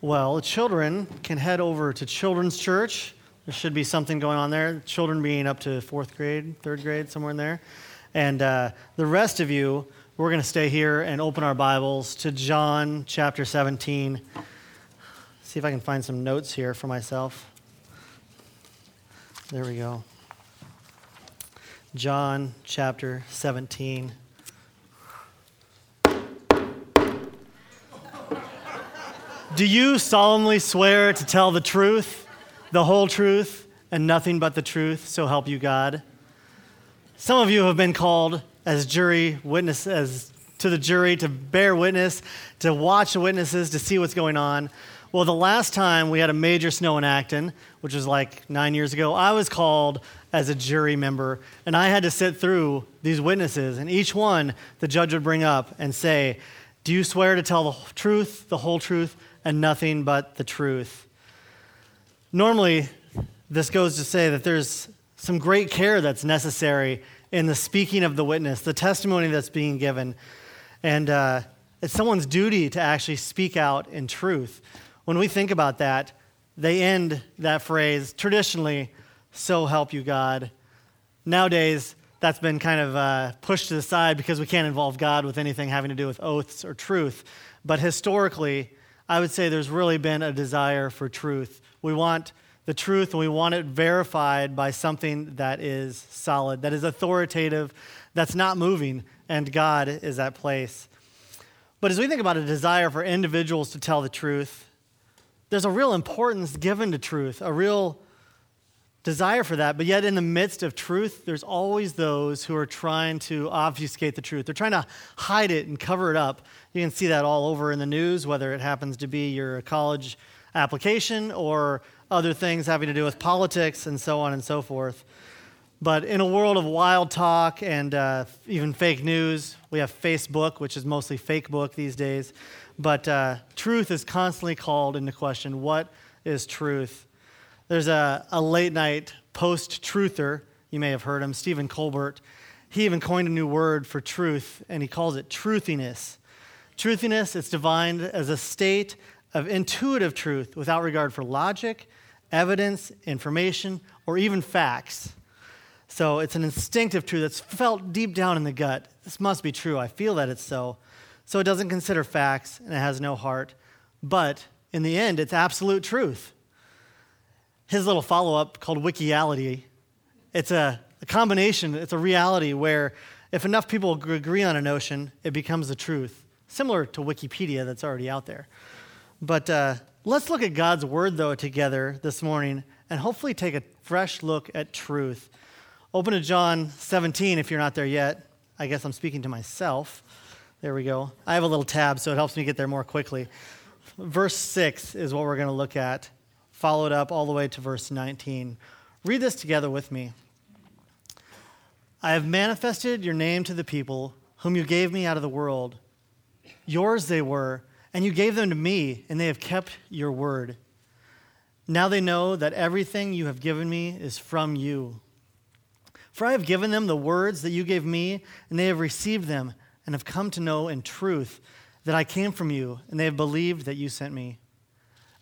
Well, the children can head over to Children's Church. There should be something going on there. Children being up to fourth grade, third grade, somewhere in there. And uh, the rest of you, we're going to stay here and open our Bibles to John chapter 17. See if I can find some notes here for myself. There we go. John chapter 17. Do you solemnly swear to tell the truth, the whole truth, and nothing but the truth, so help you God? Some of you have been called as jury witnesses to the jury to bear witness, to watch the witnesses, to see what's going on. Well, the last time we had a major snow in Acton, which was like nine years ago, I was called as a jury member, and I had to sit through these witnesses, and each one the judge would bring up and say, Do you swear to tell the truth, the whole truth, and nothing but the truth? Normally, this goes to say that there's some great care that's necessary in the speaking of the witness, the testimony that's being given. And uh, it's someone's duty to actually speak out in truth. When we think about that, they end that phrase traditionally, so help you God. Nowadays, that's been kind of uh, pushed to the side because we can't involve God with anything having to do with oaths or truth. But historically, I would say there's really been a desire for truth. We want the truth and we want it verified by something that is solid, that is authoritative, that's not moving, and God is that place. But as we think about a desire for individuals to tell the truth, there's a real importance given to truth, a real desire for that. But yet, in the midst of truth, there's always those who are trying to obfuscate the truth. They're trying to hide it and cover it up. You can see that all over in the news, whether it happens to be your college application or other things having to do with politics and so on and so forth. But in a world of wild talk and uh, even fake news, we have Facebook, which is mostly fake book these days. But uh, truth is constantly called into question. What is truth? There's a, a late night post truther, you may have heard him, Stephen Colbert. He even coined a new word for truth, and he calls it truthiness. Truthiness is defined as a state of intuitive truth without regard for logic, evidence, information, or even facts. So it's an instinctive truth that's felt deep down in the gut. This must be true. I feel that it's so. So it doesn't consider facts and it has no heart. But in the end, it's absolute truth. His little follow up called Wikiality, it's a, a, combination, it's a reality where if enough people agree on a notion, it becomes the truth, similar to Wikipedia that's already out there. But uh, let's look at God's word, though, together this morning and hopefully take a fresh look at truth. Open to John 17 if you're not there yet. I guess I'm speaking to myself. There we go. I have a little tab, so it helps me get there more quickly. Verse 6 is what we're going to look at, followed up all the way to verse 19. Read this together with me. I have manifested your name to the people whom you gave me out of the world. Yours they were, and you gave them to me, and they have kept your word. Now they know that everything you have given me is from you. For I have given them the words that you gave me, and they have received them and have come to know in truth that I came from you, and they have believed that you sent me.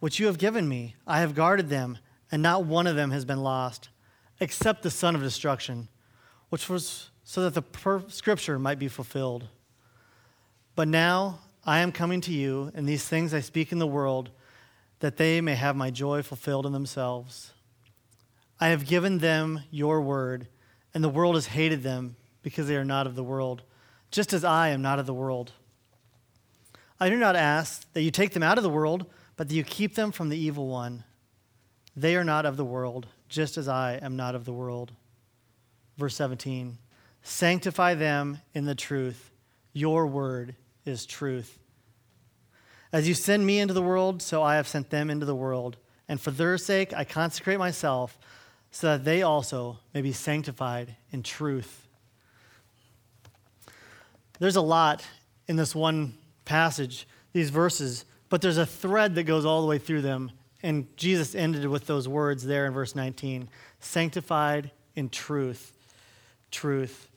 which you have given me. I have guarded them, and not one of them has been lost, except the son of destruction, which was so that the per- scripture might be fulfilled. But now I am coming to you, and these things I speak in the world, that they may have my joy fulfilled in themselves. I have given them your word, and the world has hated them because they are not of the world, just as I am not of the world. I do not ask that you take them out of the world, but that you keep them from the evil one. They are not of the world, just as I am not of the world. Verse 17 Sanctify them in the truth. Your word is truth. As you send me into the world, so I have sent them into the world, and for their sake I consecrate myself, so that they also may be sanctified in truth. There's a lot in this one passage, these verses, but there's a thread that goes all the way through them. And Jesus ended with those words there in verse 19 sanctified in truth. Truth.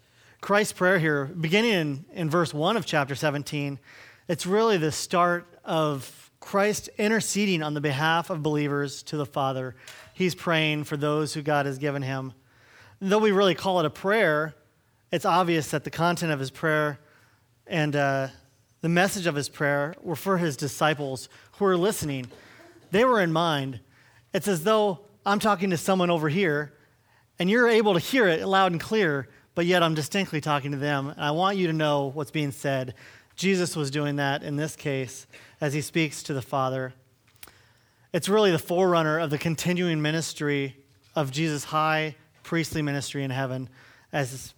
Christ's prayer here, beginning in, in verse 1 of chapter 17, it's really the start of Christ interceding on the behalf of believers to the Father. He's praying for those who God has given him. Though we really call it a prayer, it's obvious that the content of his prayer and uh, the message of his prayer were for his disciples who were listening. They were in mind. It's as though I'm talking to someone over here, and you're able to hear it loud and clear, but yet I'm distinctly talking to them. And I want you to know what's being said. Jesus was doing that in this case as he speaks to the Father. It's really the forerunner of the continuing ministry of Jesus' high priestly ministry in heaven as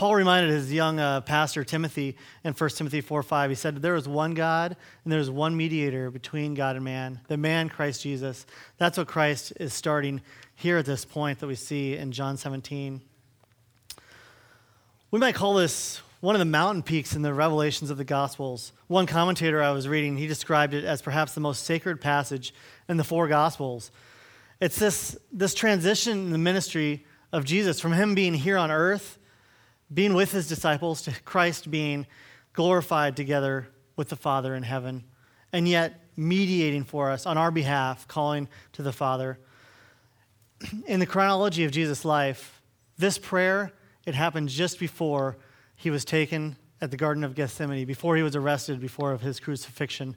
Paul reminded his young uh, pastor Timothy in 1 Timothy 4 5, he said, There is one God and there is one mediator between God and man, the man Christ Jesus. That's what Christ is starting here at this point that we see in John 17. We might call this one of the mountain peaks in the revelations of the Gospels. One commentator I was reading, he described it as perhaps the most sacred passage in the four Gospels. It's this, this transition in the ministry of Jesus from him being here on earth being with his disciples to Christ being glorified together with the Father in heaven, and yet mediating for us on our behalf, calling to the Father. In the chronology of Jesus' life, this prayer, it happened just before he was taken at the Garden of Gethsemane, before he was arrested, before of his crucifixion.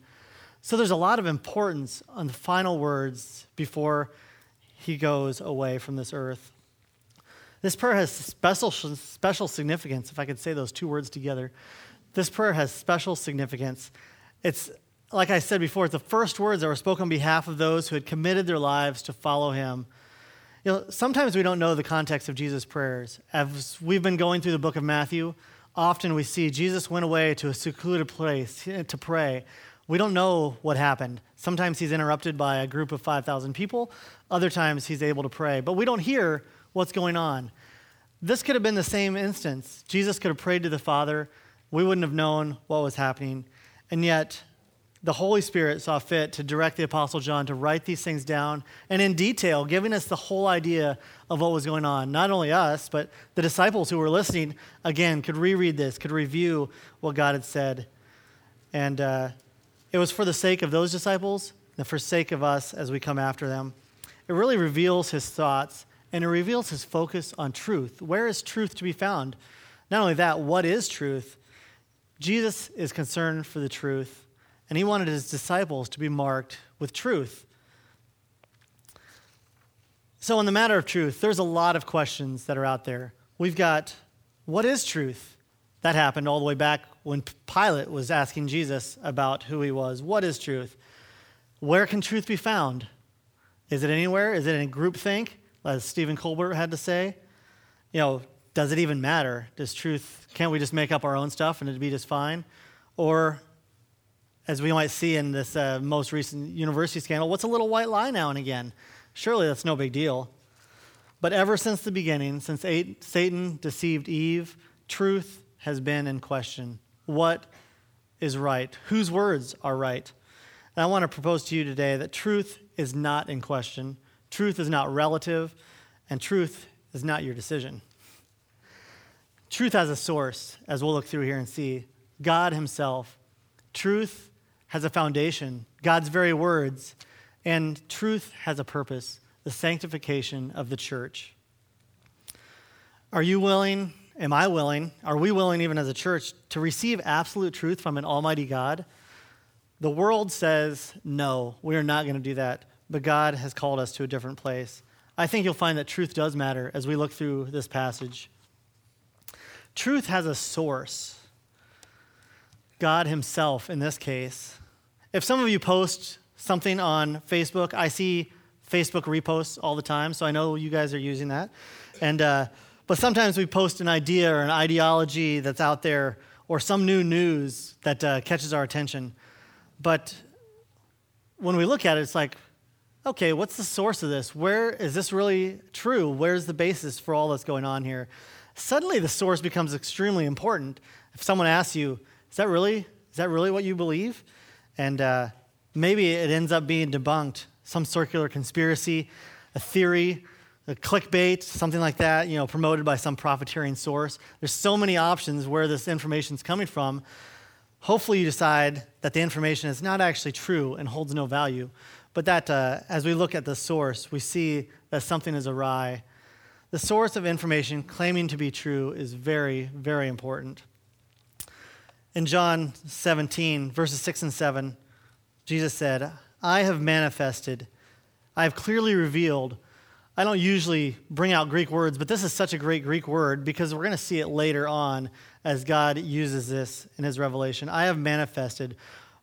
So there's a lot of importance on the final words before he goes away from this earth. This prayer has special, special significance, if I could say those two words together. This prayer has special significance. It's, like I said before, it's the first words that were spoken on behalf of those who had committed their lives to follow him. You know, sometimes we don't know the context of Jesus' prayers. As we've been going through the book of Matthew, often we see Jesus went away to a secluded place to pray. We don't know what happened. Sometimes he's interrupted by a group of 5,000 people, other times he's able to pray. But we don't hear what's going on. This could have been the same instance. Jesus could have prayed to the Father. We wouldn't have known what was happening. And yet, the Holy Spirit saw fit to direct the Apostle John to write these things down and in detail, giving us the whole idea of what was going on. Not only us, but the disciples who were listening, again, could reread this, could review what God had said. And uh, it was for the sake of those disciples and for sake of us as we come after them. It really reveals his thoughts and it reveals his focus on truth. Where is truth to be found? Not only that, what is truth? Jesus is concerned for the truth, and he wanted his disciples to be marked with truth. So, in the matter of truth, there's a lot of questions that are out there. We've got what is truth? That happened all the way back when Pilate was asking Jesus about who he was. What is truth? Where can truth be found? Is it anywhere? Is it in groupthink? As Stephen Colbert had to say. You know, does it even matter? Does truth, can't we just make up our own stuff and it'd be just fine? Or, as we might see in this uh, most recent university scandal, what's a little white lie now and again? Surely that's no big deal. But ever since the beginning, since Satan deceived Eve, truth has been in question. What is right? Whose words are right? And I want to propose to you today that truth is not in question. Truth is not relative, and truth is not your decision. Truth has a source, as we'll look through here and see God Himself. Truth has a foundation, God's very words, and truth has a purpose the sanctification of the church. Are you willing? Am I willing? Are we willing, even as a church, to receive absolute truth from an almighty God? The world says, no, we are not going to do that but God has called us to a different place. I think you'll find that truth does matter as we look through this passage. Truth has a source God Himself, in this case. If some of you post something on Facebook, I see Facebook reposts all the time, so I know you guys are using that. And, uh, but sometimes we post an idea or an ideology that's out there or some new news that uh, catches our attention. But when we look at it, it's like, okay, what's the source of this? Where is this really true? Where's the basis for all that's going on here? Suddenly the source becomes extremely important. If someone asks you, is that really, is that really what you believe? And uh, maybe it ends up being debunked, some circular conspiracy, a theory, a clickbait, something like that, you know, promoted by some profiteering source. There's so many options where this information is coming from. Hopefully, you decide that the information is not actually true and holds no value, but that uh, as we look at the source, we see that something is awry. The source of information claiming to be true is very, very important. In John 17, verses 6 and 7, Jesus said, I have manifested, I have clearly revealed. I don't usually bring out Greek words, but this is such a great Greek word because we're going to see it later on as God uses this in his revelation. I have manifested,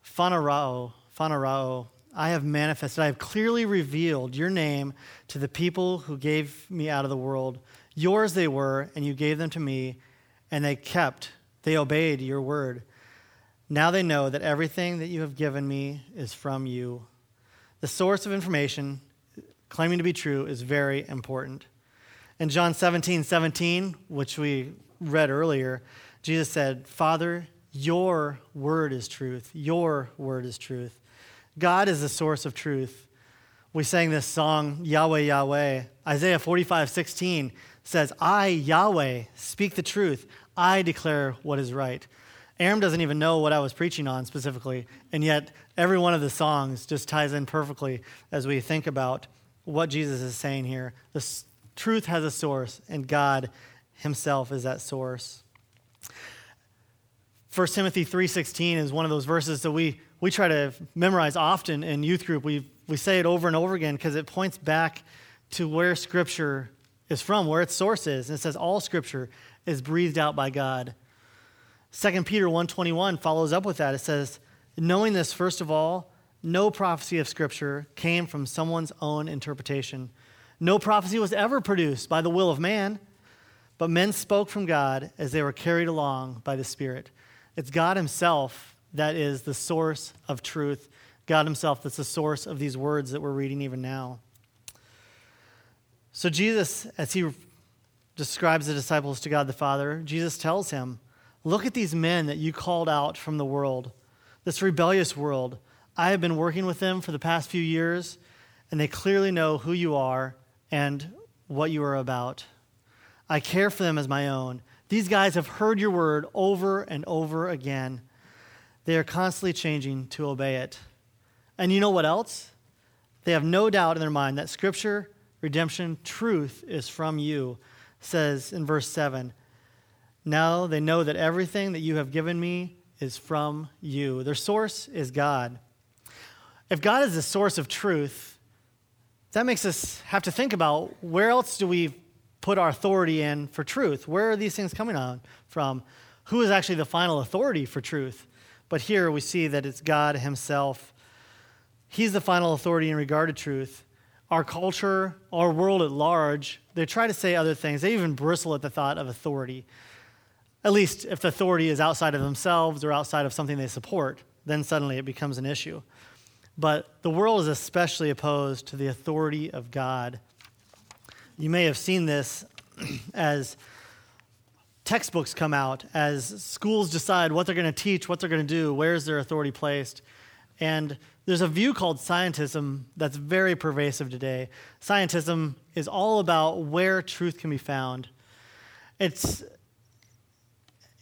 phanerao, phanerao. I have manifested, I have clearly revealed your name to the people who gave me out of the world. Yours they were, and you gave them to me, and they kept they obeyed your word. Now they know that everything that you have given me is from you. The source of information claiming to be true is very important. In John 17 17, which we read earlier, Jesus said, Father, your word is truth. Your word is truth. God is the source of truth. We sang this song, Yahweh, Yahweh. Isaiah 45 16 says, I, Yahweh, speak the truth. I declare what is right. Aram doesn't even know what I was preaching on specifically, and yet every one of the songs just ties in perfectly as we think about what Jesus is saying here. The truth has a source, and God himself is that source. 1 Timothy 3:16 is one of those verses that we, we try to memorize often in youth group. We, we say it over and over again because it points back to where Scripture is from, where its source is. And it says all Scripture is breathed out by God. 2 Peter 1:21 follows up with that. It says, "Knowing this first of all, no prophecy of scripture came from someone's own interpretation. No prophecy was ever produced by the will of man, but men spoke from God as they were carried along by the Spirit." It's God himself that is the source of truth. God himself that's the source of these words that we're reading even now. So Jesus as he describes the disciples to God the Father, Jesus tells him, Look at these men that you called out from the world, this rebellious world. I have been working with them for the past few years, and they clearly know who you are and what you are about. I care for them as my own. These guys have heard your word over and over again. They are constantly changing to obey it. And you know what else? They have no doubt in their mind that Scripture, redemption, truth is from you says in verse 7 Now they know that everything that you have given me is from you. Their source is God. If God is the source of truth, that makes us have to think about where else do we put our authority in for truth? Where are these things coming on from? Who is actually the final authority for truth? But here we see that it's God Himself. He's the final authority in regard to truth our culture, our world at large, they try to say other things. They even bristle at the thought of authority. At least if the authority is outside of themselves or outside of something they support, then suddenly it becomes an issue. But the world is especially opposed to the authority of God. You may have seen this as textbooks come out, as schools decide what they're going to teach, what they're going to do, where's their authority placed. And there's a view called scientism that's very pervasive today. Scientism is all about where truth can be found. It's,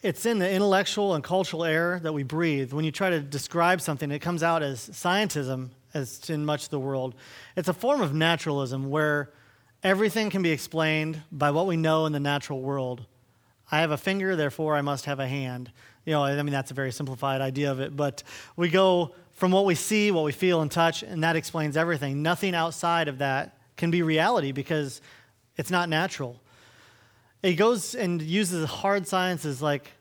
it's in the intellectual and cultural air that we breathe. When you try to describe something, it comes out as scientism, as in much of the world. It's a form of naturalism where everything can be explained by what we know in the natural world. I have a finger, therefore I must have a hand. You know, I mean, that's a very simplified idea of it, but we go from what we see, what we feel and touch, and that explains everything. Nothing outside of that can be reality because it's not natural. It goes and uses hard sciences like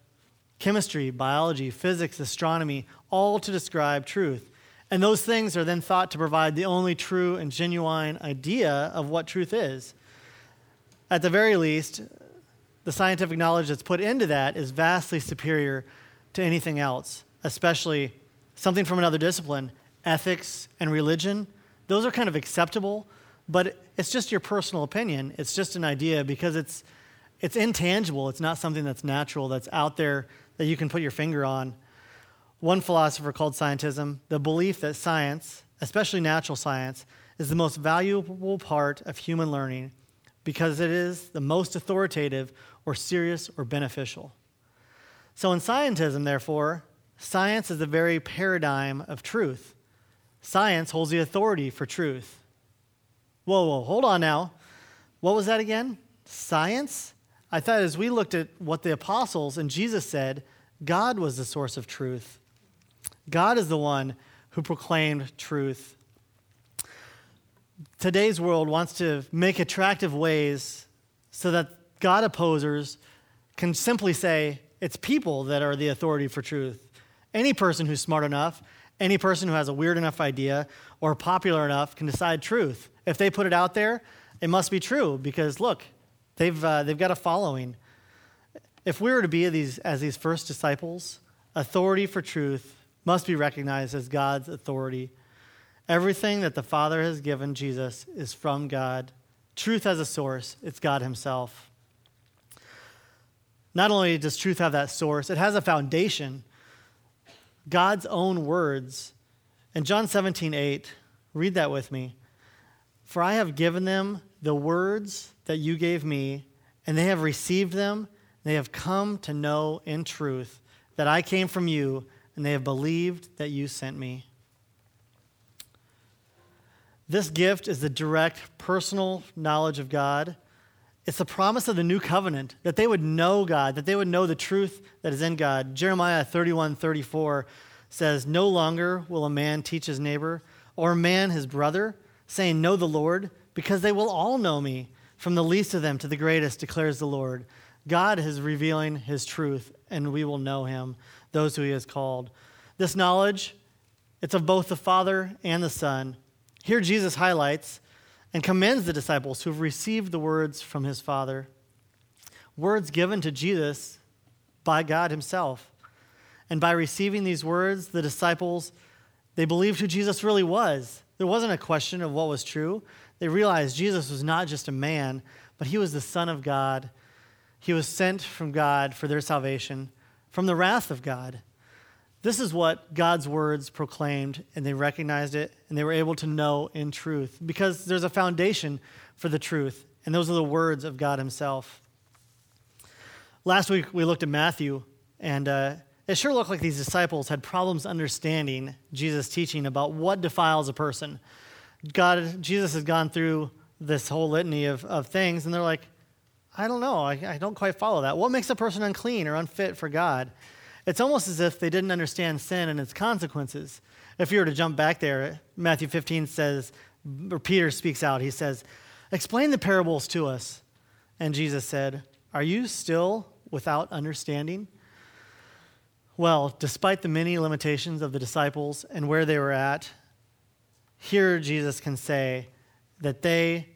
chemistry, biology, physics, astronomy, all to describe truth. And those things are then thought to provide the only true and genuine idea of what truth is. At the very least, the scientific knowledge that's put into that is vastly superior to anything else, especially something from another discipline, ethics and religion, those are kind of acceptable, but it's just your personal opinion. It's just an idea because it's, it's intangible. It's not something that's natural, that's out there that you can put your finger on. One philosopher called scientism the belief that science, especially natural science, is the most valuable part of human learning because it is the most authoritative or serious or beneficial. So, in scientism, therefore, science is the very paradigm of truth. Science holds the authority for truth. Whoa, whoa, hold on now. What was that again? Science? I thought as we looked at what the apostles and Jesus said, God was the source of truth. God is the one who proclaimed truth. Today's world wants to make attractive ways so that God opposers can simply say it's people that are the authority for truth. Any person who's smart enough, any person who has a weird enough idea or popular enough can decide truth. If they put it out there, it must be true because look, they've, uh, they've got a following. If we were to be these, as these first disciples, authority for truth must be recognized as God's authority. Everything that the Father has given Jesus is from God. Truth has a source, it's God Himself. Not only does truth have that source, it has a foundation. God's own words. In John 17, 8, read that with me. For I have given them the words that you gave me, and they have received them. They have come to know in truth that I came from you, and they have believed that you sent me. This gift is the direct personal knowledge of God. It's the promise of the new covenant that they would know God, that they would know the truth that is in God. Jeremiah 31 34 says, No longer will a man teach his neighbor or man his brother, saying, Know the Lord, because they will all know me, from the least of them to the greatest, declares the Lord. God is revealing his truth, and we will know him, those who he has called. This knowledge, it's of both the Father and the Son. Here, Jesus highlights and commends the disciples who have received the words from his Father, words given to Jesus by God himself. And by receiving these words, the disciples, they believed who Jesus really was. There wasn't a question of what was true. They realized Jesus was not just a man, but he was the Son of God. He was sent from God for their salvation, from the wrath of God. This is what God's words proclaimed, and they recognized it, and they were able to know in truth because there's a foundation for the truth, and those are the words of God Himself. Last week, we looked at Matthew, and uh, it sure looked like these disciples had problems understanding Jesus' teaching about what defiles a person. God, Jesus has gone through this whole litany of, of things, and they're like, I don't know, I, I don't quite follow that. What makes a person unclean or unfit for God? It's almost as if they didn't understand sin and its consequences. If you were to jump back there, Matthew 15 says, or Peter speaks out, he says, Explain the parables to us. And Jesus said, Are you still without understanding? Well, despite the many limitations of the disciples and where they were at, here Jesus can say that they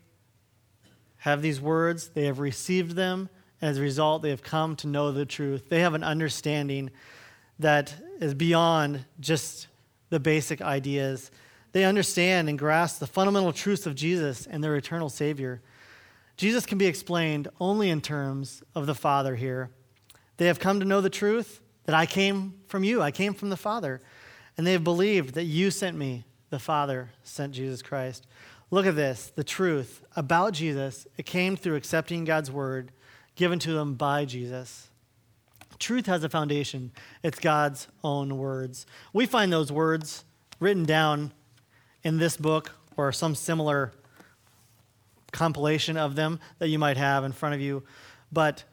have these words, they have received them, as a result, they have come to know the truth. They have an understanding that is beyond just the basic ideas. They understand and grasp the fundamental truths of Jesus and their eternal Savior. Jesus can be explained only in terms of the Father here. They have come to know the truth that I came from you, I came from the Father. And they have believed that you sent me, the Father sent Jesus Christ. Look at this the truth about Jesus. It came through accepting God's word given to them by Jesus. Truth has a foundation, it's God's own words. We find those words written down in this book or some similar compilation of them that you might have in front of you. But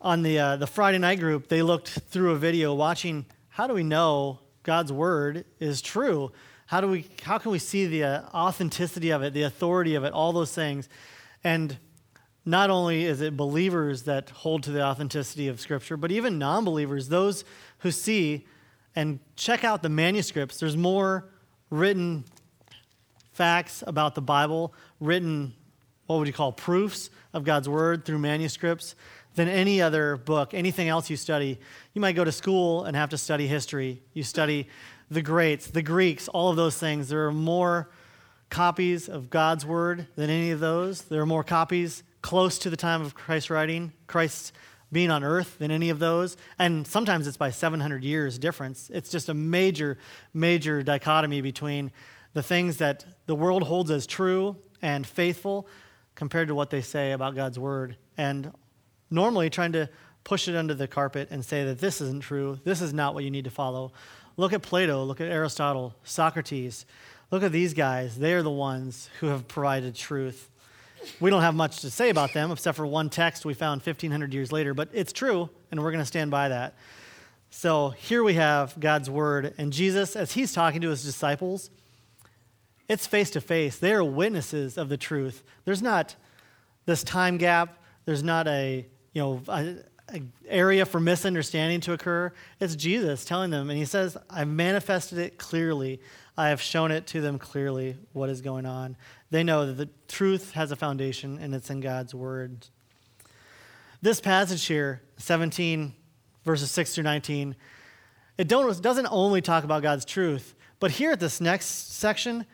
on the, uh, the Friday night group, they looked through a video watching how do we know God's word is true? How, do we, how can we see the uh, authenticity of it, the authority of it, all those things? And not only is it believers that hold to the authenticity of Scripture, but even non believers, those who see and check out the manuscripts. There's more written facts about the Bible, written, what would you call, proofs of God's Word through manuscripts than any other book, anything else you study. You might go to school and have to study history. You study the greats, the Greeks, all of those things. There are more copies of God's word than any of those. There are more copies close to the time of Christ's writing, Christ's being on earth than any of those. And sometimes it's by 700 years difference. It's just a major, major dichotomy between the things that the world holds as true and faithful compared to what they say about God's word. And normally trying to push it under the carpet and say that this isn't true, this is not what you need to follow. Look at Plato, look at Aristotle, Socrates. Look at these guys. They are the ones who have provided truth. We don't have much to say about them except for one text we found 1,500 years later, but it's true, and we're going to stand by that. So here we have God's word, and Jesus, as he's talking to his disciples, it's face to face. They are witnesses of the truth. There's not this time gap. There's not a you know a, a area for misunderstanding to occur. It's Jesus telling them, and he says, "I've manifested it clearly. I have shown it to them clearly what is going on." They know that the truth has a foundation, and it's in God's word. This passage here, 17 verses 6 through 19, it doesn't only talk about God's truth, but here at this next section,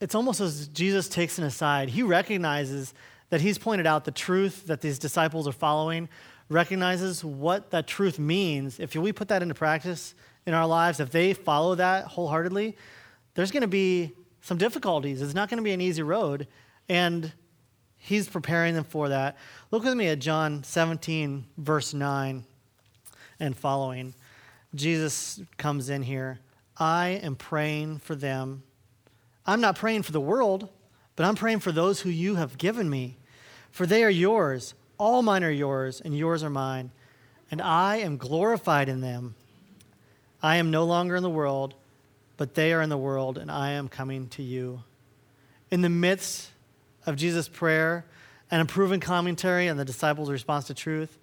it's almost as Jesus takes an aside. He recognizes that he's pointed out the truth that these disciples are following, recognizes what that truth means. If we put that into practice in our lives, if they follow that wholeheartedly, there's going to be some difficulties. It's not going to be an easy road. And he's preparing them for that. Look with me at John 17, verse 9 and following. Jesus comes in here. I am praying for them I'm not praying for the world, but I'm praying for those who you have given me. For they are yours. All mine are yours, and yours are mine. And I am glorified in them. I am no longer in the world, but they are in the world, and I am coming to you. In the midst of Jesus' prayer and a proven commentary on the disciples' response to truth,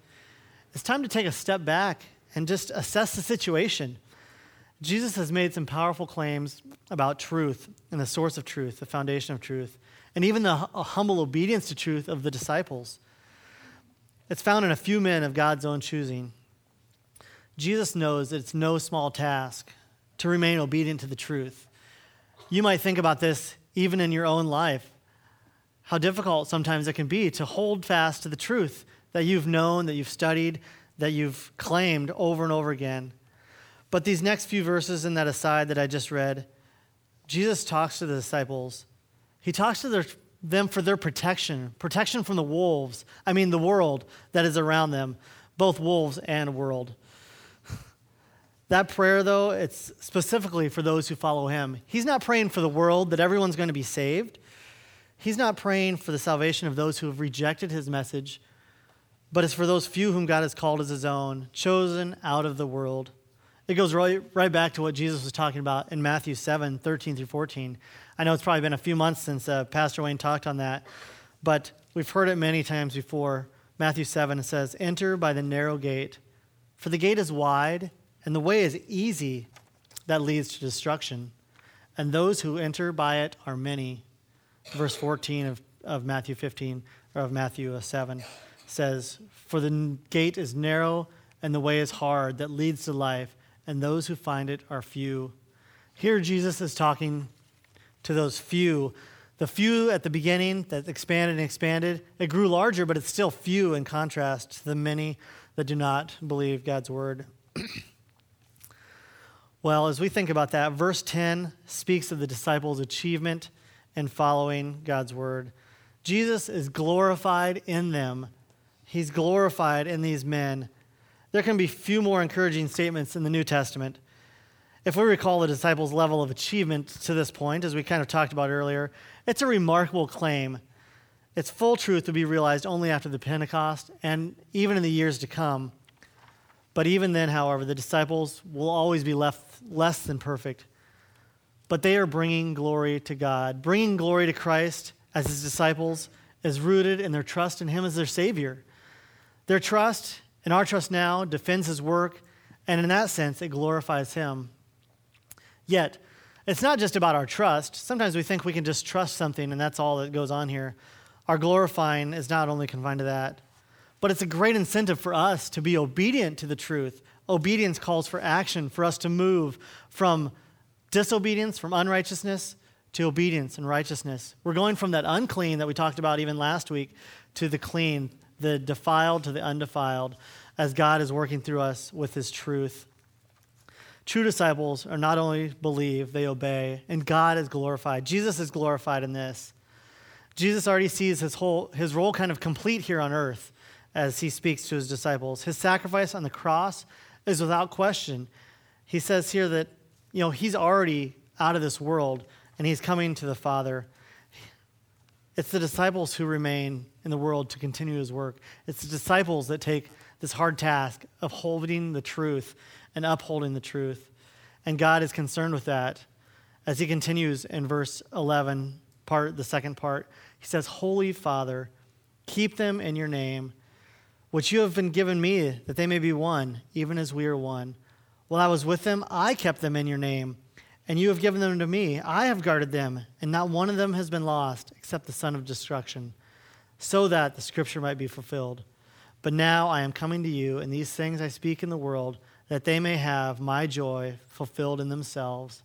it's time to take a step back and just assess the situation. Jesus has made some powerful claims about truth and the source of truth, the foundation of truth, and even the humble obedience to truth of the disciples. It's found in a few men of God's own choosing. Jesus knows that it's no small task to remain obedient to the truth. You might think about this even in your own life, how difficult sometimes it can be to hold fast to the truth that you've known, that you've studied, that you've claimed over and over again. But these next few verses in that aside that I just read, Jesus talks to the disciples. He talks to their, them for their protection, protection from the wolves. I mean, the world that is around them, both wolves and world. That prayer, though, it's specifically for those who follow him. He's not praying for the world that everyone's going to be saved. He's not praying for the salvation of those who have rejected his message, but it's for those few whom God has called as his own, chosen out of the world. It goes right, right back to what Jesus was talking about in Matthew 7 13 through 14. I know it's probably been a few months since uh, Pastor Wayne talked on that, but we've heard it many times before. Matthew 7 it says, Enter by the narrow gate, for the gate is wide, and the way is easy that leads to destruction, and those who enter by it are many. Verse 14 of, of Matthew 15, or of Matthew uh, 7 says, For the gate is narrow, and the way is hard that leads to life and those who find it are few. Here, Jesus is talking to those few. The few at the beginning that expanded and expanded, it grew larger, but it's still few in contrast to the many that do not believe God's word. well, as we think about that, verse 10 speaks of the disciples' achievement in following God's word. Jesus is glorified in them, He's glorified in these men there can be few more encouraging statements in the New Testament. If we recall the disciples' level of achievement to this point, as we kind of talked about earlier, it's a remarkable claim. Its full truth will be realized only after the Pentecost and even in the years to come. But even then, however, the disciples will always be left less than perfect. But they are bringing glory to God. Bringing glory to Christ as his disciples is rooted in their trust in him as their Savior. Their trust and our trust now defends his work, and in that sense, it glorifies him. Yet, it's not just about our trust. Sometimes we think we can just trust something, and that's all that goes on here. Our glorifying is not only confined to that, but it's a great incentive for us to be obedient to the truth. Obedience calls for action, for us to move from disobedience, from unrighteousness, to obedience and righteousness. We're going from that unclean that we talked about even last week to the clean, the defiled to the undefiled, as God is working through us with his truth. True disciples are not only believe, they obey, and God is glorified. Jesus is glorified in this. Jesus already sees his whole his role kind of complete here on earth as he speaks to his disciples. His sacrifice on the cross is without question. He says here that you know he's already out of this world and he's coming to the Father. It's the disciples who remain in the world to continue his work. It's the disciples that take this hard task of holding the truth and upholding the truth. And God is concerned with that as he continues in verse 11, part the second part. He says, "Holy Father, keep them in your name, which you have been given me, that they may be one, even as we are one. While I was with them, I kept them in your name, and you have given them to me. I have guarded them, and not one of them has been lost, except the son of destruction, so that the scripture might be fulfilled. But now I am coming to you, and these things I speak in the world, that they may have my joy fulfilled in themselves.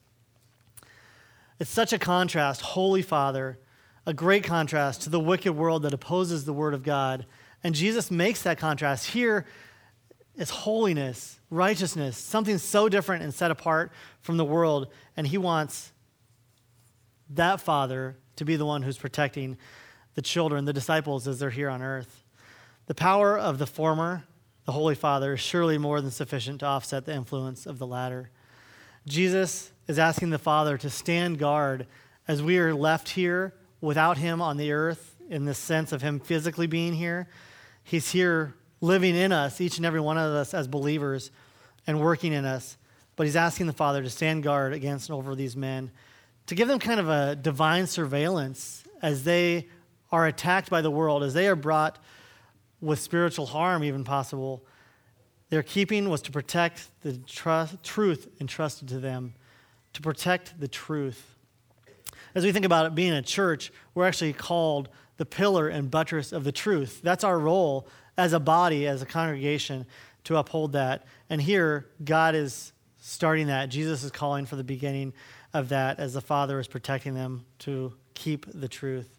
It's such a contrast, Holy Father, a great contrast to the wicked world that opposes the Word of God. And Jesus makes that contrast. Here is holiness, righteousness, something so different and set apart from the world. And He wants that Father to be the one who's protecting the children, the disciples, as they're here on earth. The power of the former, the Holy Father, is surely more than sufficient to offset the influence of the latter. Jesus is asking the Father to stand guard as we are left here without Him on the earth, in the sense of Him physically being here. He's here living in us, each and every one of us as believers, and working in us. But He's asking the Father to stand guard against and over these men, to give them kind of a divine surveillance as they are attacked by the world, as they are brought with spiritual harm, even possible. Their keeping was to protect the tr- truth entrusted to them, to protect the truth. As we think about it being a church, we're actually called the pillar and buttress of the truth. That's our role as a body, as a congregation, to uphold that. And here, God is starting that. Jesus is calling for the beginning of that as the Father is protecting them to keep the truth.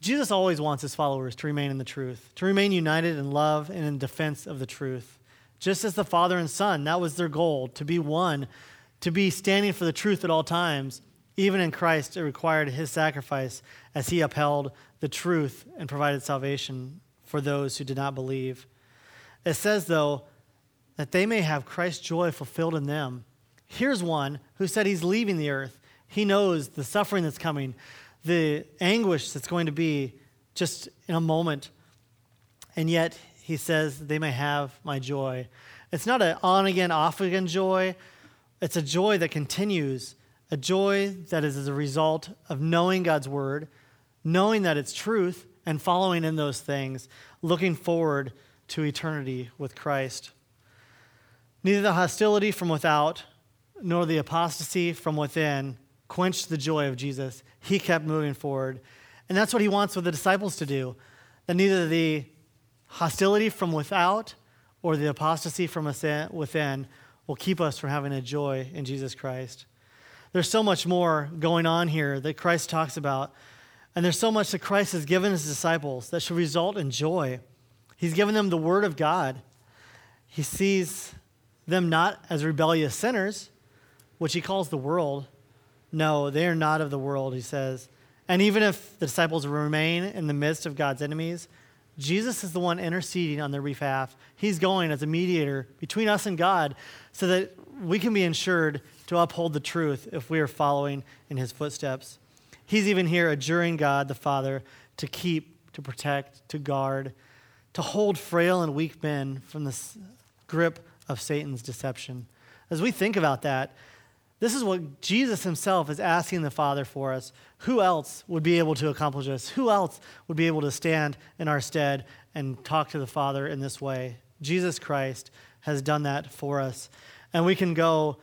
Jesus always wants his followers to remain in the truth, to remain united in love and in defense of the truth. Just as the Father and Son, that was their goal, to be one, to be standing for the truth at all times. Even in Christ, it required his sacrifice as he upheld the truth and provided salvation for those who did not believe. It says, though, that they may have Christ's joy fulfilled in them. Here's one who said he's leaving the earth. He knows the suffering that's coming the anguish that's going to be just in a moment. And yet, he says, they may have my joy. It's not an on again, off again joy. It's a joy that continues, a joy that is as a result of knowing God's word, knowing that it's truth, and following in those things, looking forward to eternity with Christ. Neither the hostility from without nor the apostasy from within quenched the joy of Jesus he kept moving forward. And that's what he wants with the disciples to do. That neither the hostility from without or the apostasy from within will keep us from having a joy in Jesus Christ. There's so much more going on here that Christ talks about. And there's so much that Christ has given his disciples that should result in joy. He's given them the word of God. He sees them not as rebellious sinners, which he calls the world, no, they are not of the world, he says. And even if the disciples remain in the midst of God's enemies, Jesus is the one interceding on their behalf. He's going as a mediator between us and God so that we can be ensured to uphold the truth if we are following in his footsteps. He's even here adjuring God the Father to keep, to protect, to guard, to hold frail and weak men from the grip of Satan's deception. As we think about that, this is what Jesus himself is asking the Father for us. Who else would be able to accomplish this? Who else would be able to stand in our stead and talk to the Father in this way? Jesus Christ has done that for us. And we can go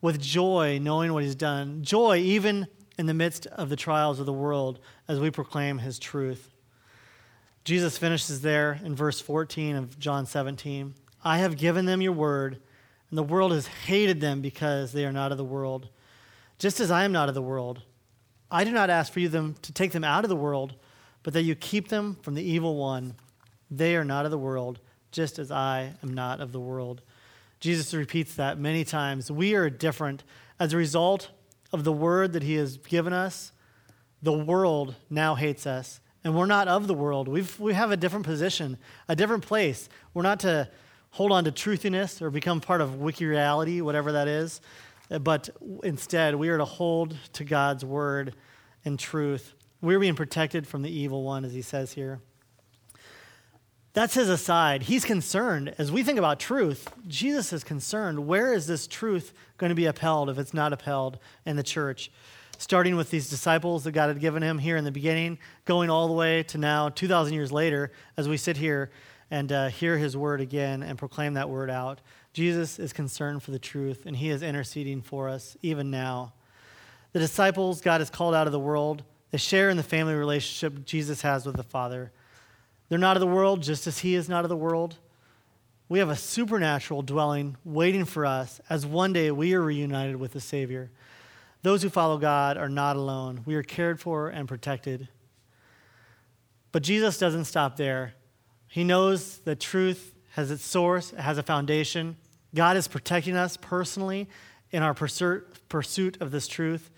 with joy knowing what he's done. Joy even in the midst of the trials of the world as we proclaim his truth. Jesus finishes there in verse 14 of John 17 I have given them your word and the world has hated them because they are not of the world, just as I am not of the world. I do not ask for you them to take them out of the world, but that you keep them from the evil one. They are not of the world, just as I am not of the world. Jesus repeats that many times. We are different as a result of the word that he has given us. The world now hates us, and we're not of the world. We've, we have a different position, a different place. We're not to hold on to truthiness or become part of wiki reality, whatever that is, but instead we are to hold to God's word and truth. We're being protected from the evil one, as he says here. That's his aside. He's concerned. As we think about truth, Jesus is concerned. Where is this truth going to be upheld if it's not upheld in the church? Starting with these disciples that God had given him here in the beginning, going all the way to now, 2,000 years later, as we sit here and uh, hear his word again and proclaim that word out. Jesus is concerned for the truth, and he is interceding for us even now. The disciples God has called out of the world, they share in the family relationship Jesus has with the Father. They're not of the world, just as He is not of the world. We have a supernatural dwelling waiting for us as one day we are reunited with the Savior. Those who follow God are not alone. We are cared for and protected. But Jesus doesn't stop there. He knows that truth has its source, it has a foundation. God is protecting us personally in our pursuit of this truth.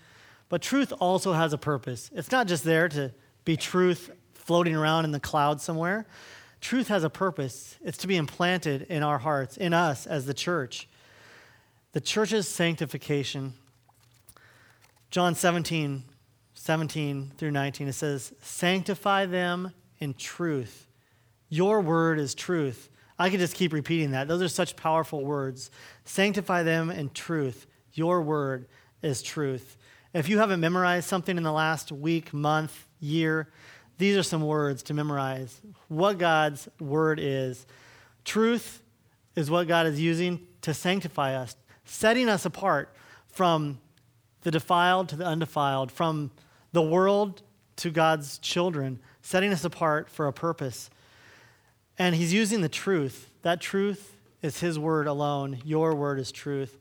But truth also has a purpose. It's not just there to be truth floating around in the clouds somewhere. Truth has a purpose. It's to be implanted in our hearts, in us as the church. The church's sanctification. John 17, 17 through 19, it says, Sanctify them in truth. Your word is truth. I could just keep repeating that. Those are such powerful words. Sanctify them in truth. Your word is truth. If you haven't memorized something in the last week, month, year, these are some words to memorize. What God's word is. Truth is what God is using to sanctify us, setting us apart from the defiled to the undefiled, from the world to God's children, setting us apart for a purpose. And He's using the truth. That truth is His word alone. Your word is truth.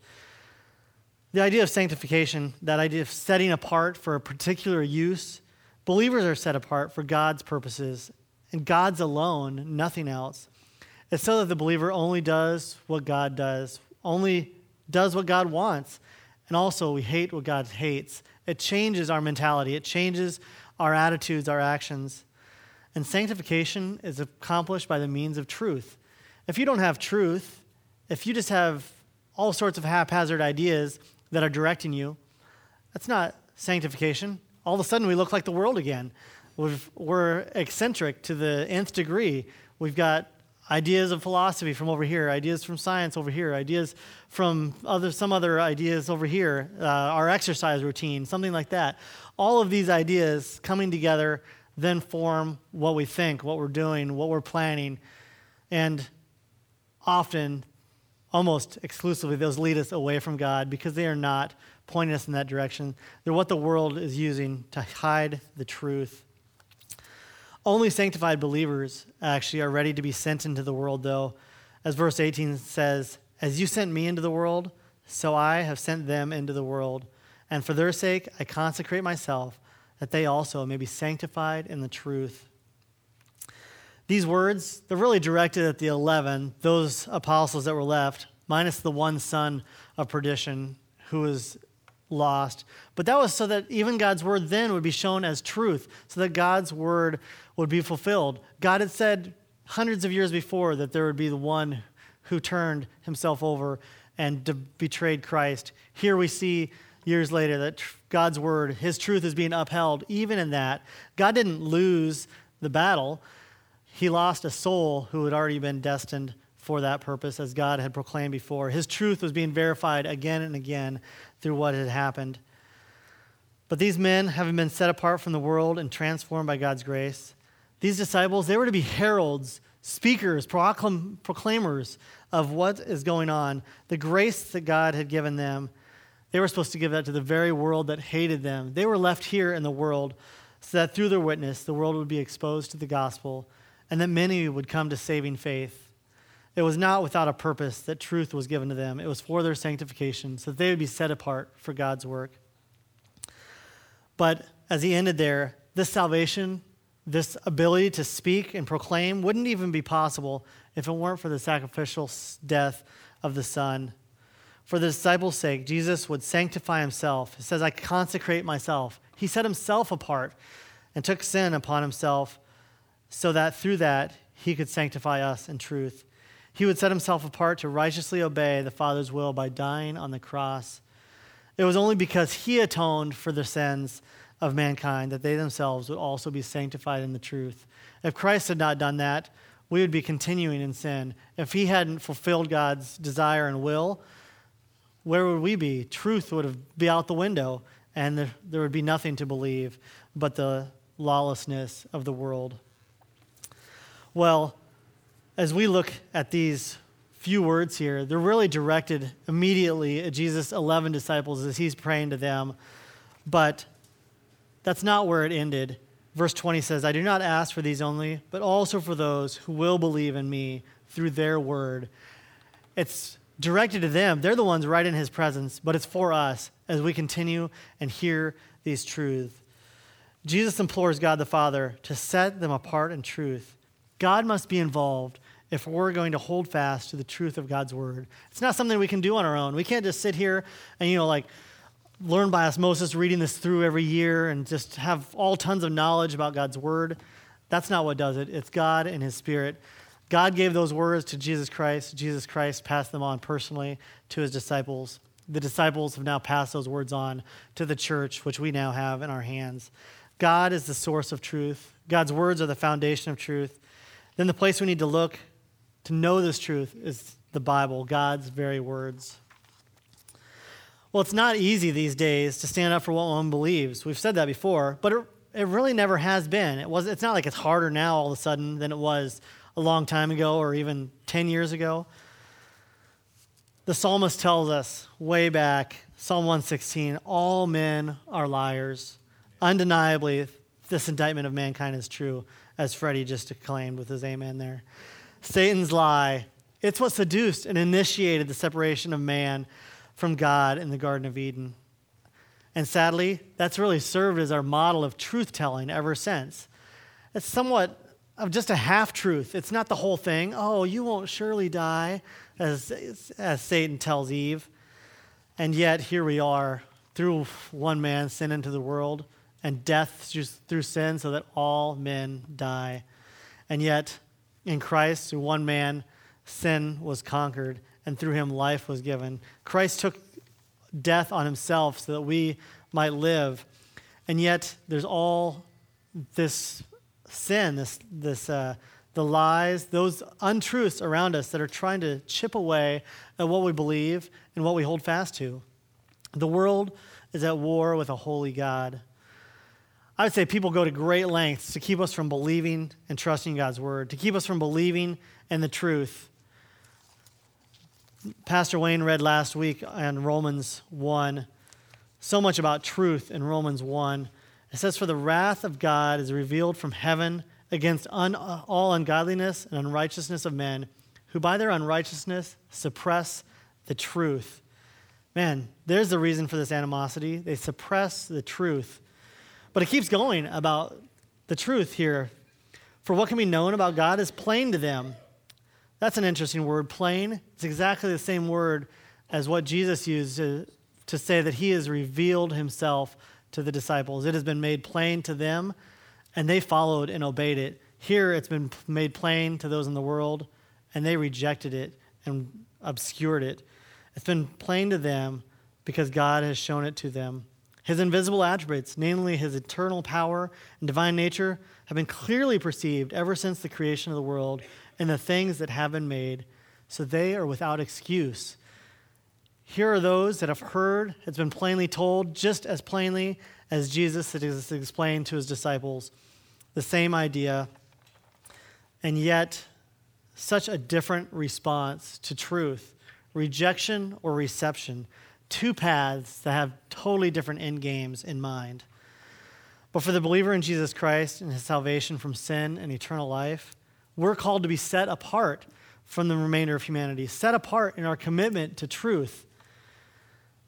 The idea of sanctification, that idea of setting apart for a particular use, believers are set apart for God's purposes and God's alone, nothing else. It's so that the believer only does what God does, only does what God wants, and also we hate what God hates. It changes our mentality, it changes our attitudes, our actions. And sanctification is accomplished by the means of truth. If you don't have truth, if you just have all sorts of haphazard ideas, that are directing you. That's not sanctification. All of a sudden, we look like the world again. we are eccentric to the nth degree. We've got ideas of philosophy from over here, ideas from science over here, ideas from other, some other ideas over here, uh, our exercise routine, something like that. All of these ideas coming together then form what we think, what we're doing, what we're planning. And often almost exclusively, those lead us away from God because they are not pointing us in that direction. They're what the world is using to hide the truth. Only sanctified believers actually are ready to be sent into the world, though. As verse 18 says, As you sent me into the world, so I have sent them into the world. And for their sake, I consecrate myself, that they also may be sanctified in the truth. These words, they're really directed at the 11, those apostles that were left, minus the one son of perdition who was lost. But that was so that even God's word then would be shown as truth, so that God's word would be fulfilled. God had said hundreds of years before that there would be the one who turned himself over and betrayed Christ. Here we see years later that God's word, his truth is being upheld even in that. God didn't lose the battle he lost a soul who had already been destined for that purpose, as God had proclaimed before. His truth was being verified again and again through what had happened. But these men, having been set apart from the world and transformed by God's grace, these disciples, they were to be heralds, speakers, proclam- proclaimers of what is going on, the grace that God had given them. They were supposed to give that to the very world that hated them. They were left here in the world so that through their witness, the world would be exposed to the gospel and that many would come to saving faith. It was not without a purpose that truth was given to them. It was for their sanctification, so that they would be set apart for God's work. But as he ended there, this salvation, this ability to speak and proclaim wouldn't even be possible if it weren't for the sacrificial death of the Son. For the disciples' sake, Jesus would sanctify himself. He says, I consecrate myself. He set himself apart and took sin upon himself so that through that he could sanctify us in truth. He would set himself apart to righteously obey the Father's will by dying on the cross. It was only because he atoned for the sins of mankind that they themselves would also be sanctified in the truth. If Christ had not done that, we would be continuing in sin. If he hadn't fulfilled God's desire and will, where would we be? Truth would have be out the window, and there, there would be nothing to believe but the lawlessness of the world. Well, as we look at these few words here, they're really directed immediately at Jesus' 11 disciples as he's praying to them. But that's not where it ended. Verse 20 says, I do not ask for these only, but also for those who will believe in me through their word. It's directed to them. They're the ones right in his presence, but it's for us as we continue and hear these truths. Jesus implores God the Father to set them apart in truth. God must be involved if we're going to hold fast to the truth of God's word. It's not something we can do on our own. We can't just sit here and, you know, like learn by osmosis, reading this through every year and just have all tons of knowledge about God's word. That's not what does it. It's God and His Spirit. God gave those words to Jesus Christ. Jesus Christ passed them on personally to His disciples. The disciples have now passed those words on to the church, which we now have in our hands. God is the source of truth. God's words are the foundation of truth. Then the place we need to look to know this truth is the Bible, God's very words. Well, it's not easy these days to stand up for what one believes. We've said that before, but it, it really never has been. It was, it's not like it's harder now all of a sudden than it was a long time ago or even 10 years ago. The psalmist tells us way back, Psalm 116, all men are liars undeniably, this indictment of mankind is true, as Freddie just acclaimed with his amen there. Satan's lie, it's what seduced and initiated the separation of man from God in the Garden of Eden. And sadly, that's really served as our model of truth telling ever since. It's somewhat of just a half truth. It's not the whole thing. Oh, you won't surely die, as, as Satan tells Eve. And yet, here we are, through one man, sin into the world and death through sin so that all men die. And yet, in Christ, through one man, sin was conquered, and through him, life was given. Christ took death on himself so that we might live. And yet, there's all this sin, this, this, uh, the lies, those untruths around us that are trying to chip away at what we believe and what we hold fast to. The world is at war with a holy God. I would say people go to great lengths to keep us from believing and trusting God's word, to keep us from believing in the truth. Pastor Wayne read last week on Romans 1 so much about truth in Romans 1. It says, For the wrath of God is revealed from heaven against un- all ungodliness and unrighteousness of men, who by their unrighteousness suppress the truth. Man, there's the reason for this animosity. They suppress the truth. But it keeps going about the truth here. For what can be known about God is plain to them. That's an interesting word, plain. It's exactly the same word as what Jesus used to, to say that he has revealed himself to the disciples. It has been made plain to them, and they followed and obeyed it. Here, it's been made plain to those in the world, and they rejected it and obscured it. It's been plain to them because God has shown it to them. His invisible attributes, namely his eternal power and divine nature, have been clearly perceived ever since the creation of the world and the things that have been made, so they are without excuse. Here are those that have heard, it's been plainly told, just as plainly as Jesus explained to his disciples, the same idea, and yet such a different response to truth rejection or reception two paths that have totally different end games in mind. But for the believer in Jesus Christ and his salvation from sin and eternal life, we're called to be set apart from the remainder of humanity, set apart in our commitment to truth.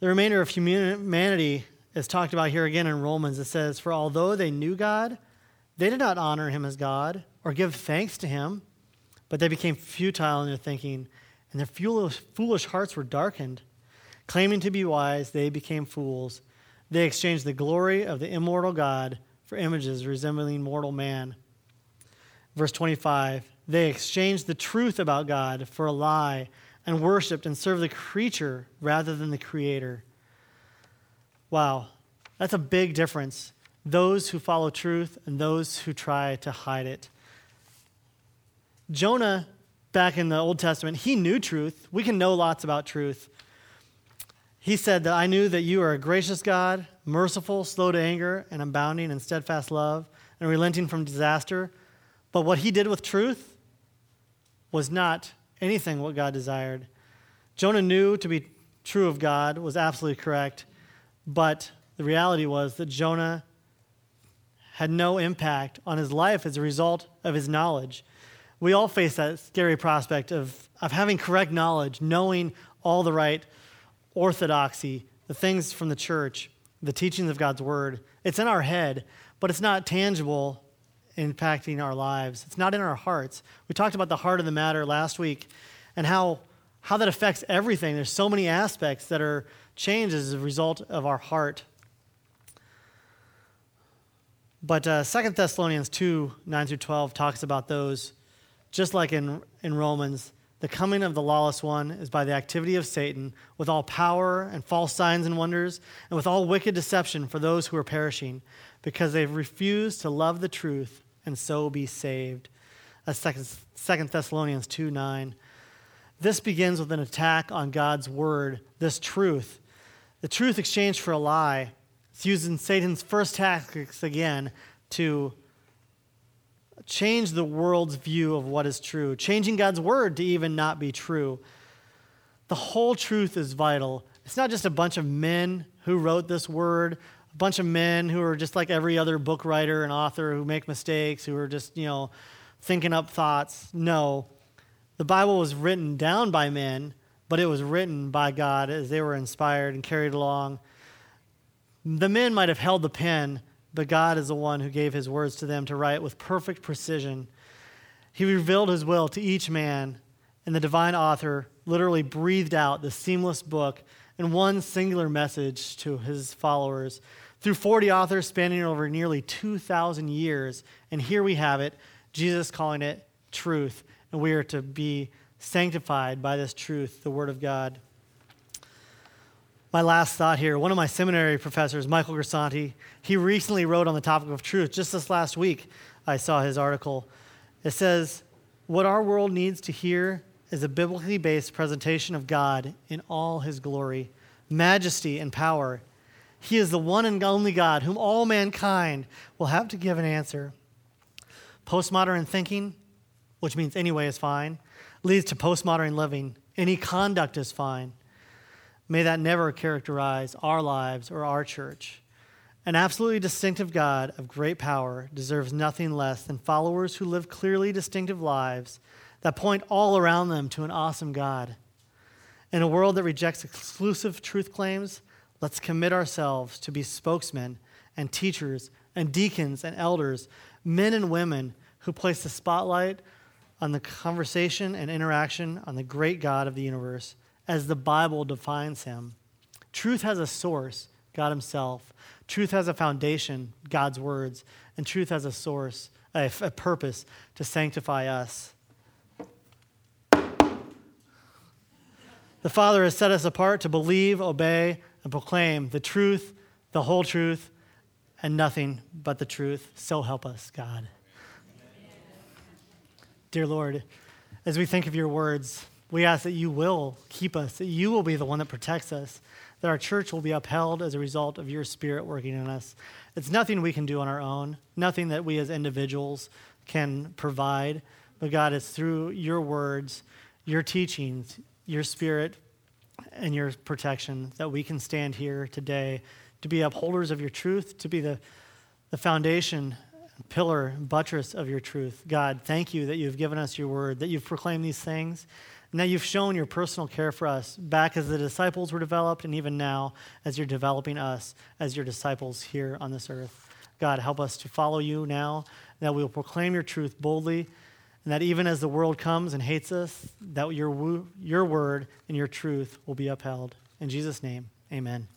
The remainder of humanity is talked about here again in Romans. It says, For although they knew God, they did not honor him as God or give thanks to him, but they became futile in their thinking, and their foolish, hearts were darkened. Claiming to be wise, they became fools. They exchanged the glory of the immortal God for images resembling mortal man. Verse 25 They exchanged the truth about God for a lie and worshiped and served the creature rather than the creator. Wow, that's a big difference. Those who follow truth and those who try to hide it. Jonah, back in the Old Testament, he knew truth. We can know lots about truth. He said that I knew that you are a gracious God, merciful, slow to anger, and abounding in steadfast love, and relenting from disaster. But what he did with truth was not anything what God desired. Jonah knew to be true of God was absolutely correct, but the reality was that Jonah had no impact on his life as a result of his knowledge. We all face that scary prospect of, of having correct knowledge, knowing all the right orthodoxy, the things from the church, the teachings of God's word. It's in our head, but it's not tangible impacting our lives. It's not in our hearts. We talked about the heart of the matter last week and how, how that affects everything. There's so many aspects that are changed as a result of our heart. But uh, 2 Thessalonians 2 9 through 12 talks about those, just like in, in Romans. The coming of the lawless one is by the activity of Satan, with all power and false signs and wonders, and with all wicked deception for those who are perishing, because they've refused to love the truth and so be saved. That's 2 Thessalonians 2 9. This begins with an attack on God's word, this truth. The truth exchanged for a lie. It's using Satan's first tactics again to change the world's view of what is true, changing God's word to even not be true. The whole truth is vital. It's not just a bunch of men who wrote this word, a bunch of men who are just like every other book writer and author who make mistakes, who are just, you know, thinking up thoughts. No. The Bible was written down by men, but it was written by God as they were inspired and carried along. The men might have held the pen, but God is the one who gave his words to them to write with perfect precision. He revealed his will to each man, and the divine author literally breathed out the seamless book in one singular message to his followers through 40 authors spanning over nearly 2,000 years. And here we have it Jesus calling it truth. And we are to be sanctified by this truth, the Word of God. My last thought here one of my seminary professors, Michael Grisanti, he recently wrote on the topic of truth. Just this last week, I saw his article. It says, What our world needs to hear is a biblically based presentation of God in all his glory, majesty, and power he is the one and only God whom all mankind will have to give an answer. Postmodern thinking, which means any way is fine, leads to postmodern living. Any conduct is fine. May that never characterize our lives or our church. An absolutely distinctive God of great power deserves nothing less than followers who live clearly distinctive lives that point all around them to an awesome God. In a world that rejects exclusive truth claims, Let's commit ourselves to be spokesmen and teachers and deacons and elders, men and women who place the spotlight on the conversation and interaction on the great God of the universe as the Bible defines him. Truth has a source, God Himself. Truth has a foundation, God's words. And truth has a source, a, a purpose to sanctify us. The Father has set us apart to believe, obey, and proclaim the truth, the whole truth, and nothing but the truth. So help us, God. Dear Lord, as we think of your words, we ask that you will keep us, that you will be the one that protects us, that our church will be upheld as a result of your spirit working in us. It's nothing we can do on our own, nothing that we as individuals can provide, but God, it's through your words, your teachings, your spirit and your protection that we can stand here today to be upholders of your truth, to be the, the foundation, pillar, buttress of your truth. God, thank you that you've given us your word, that you've proclaimed these things, that you've shown your personal care for us back as the disciples were developed, and even now as you're developing us as your disciples here on this earth. God, help us to follow you now, that we will proclaim your truth boldly, and that even as the world comes and hates us, that your, your word and your truth will be upheld. In Jesus' name, amen.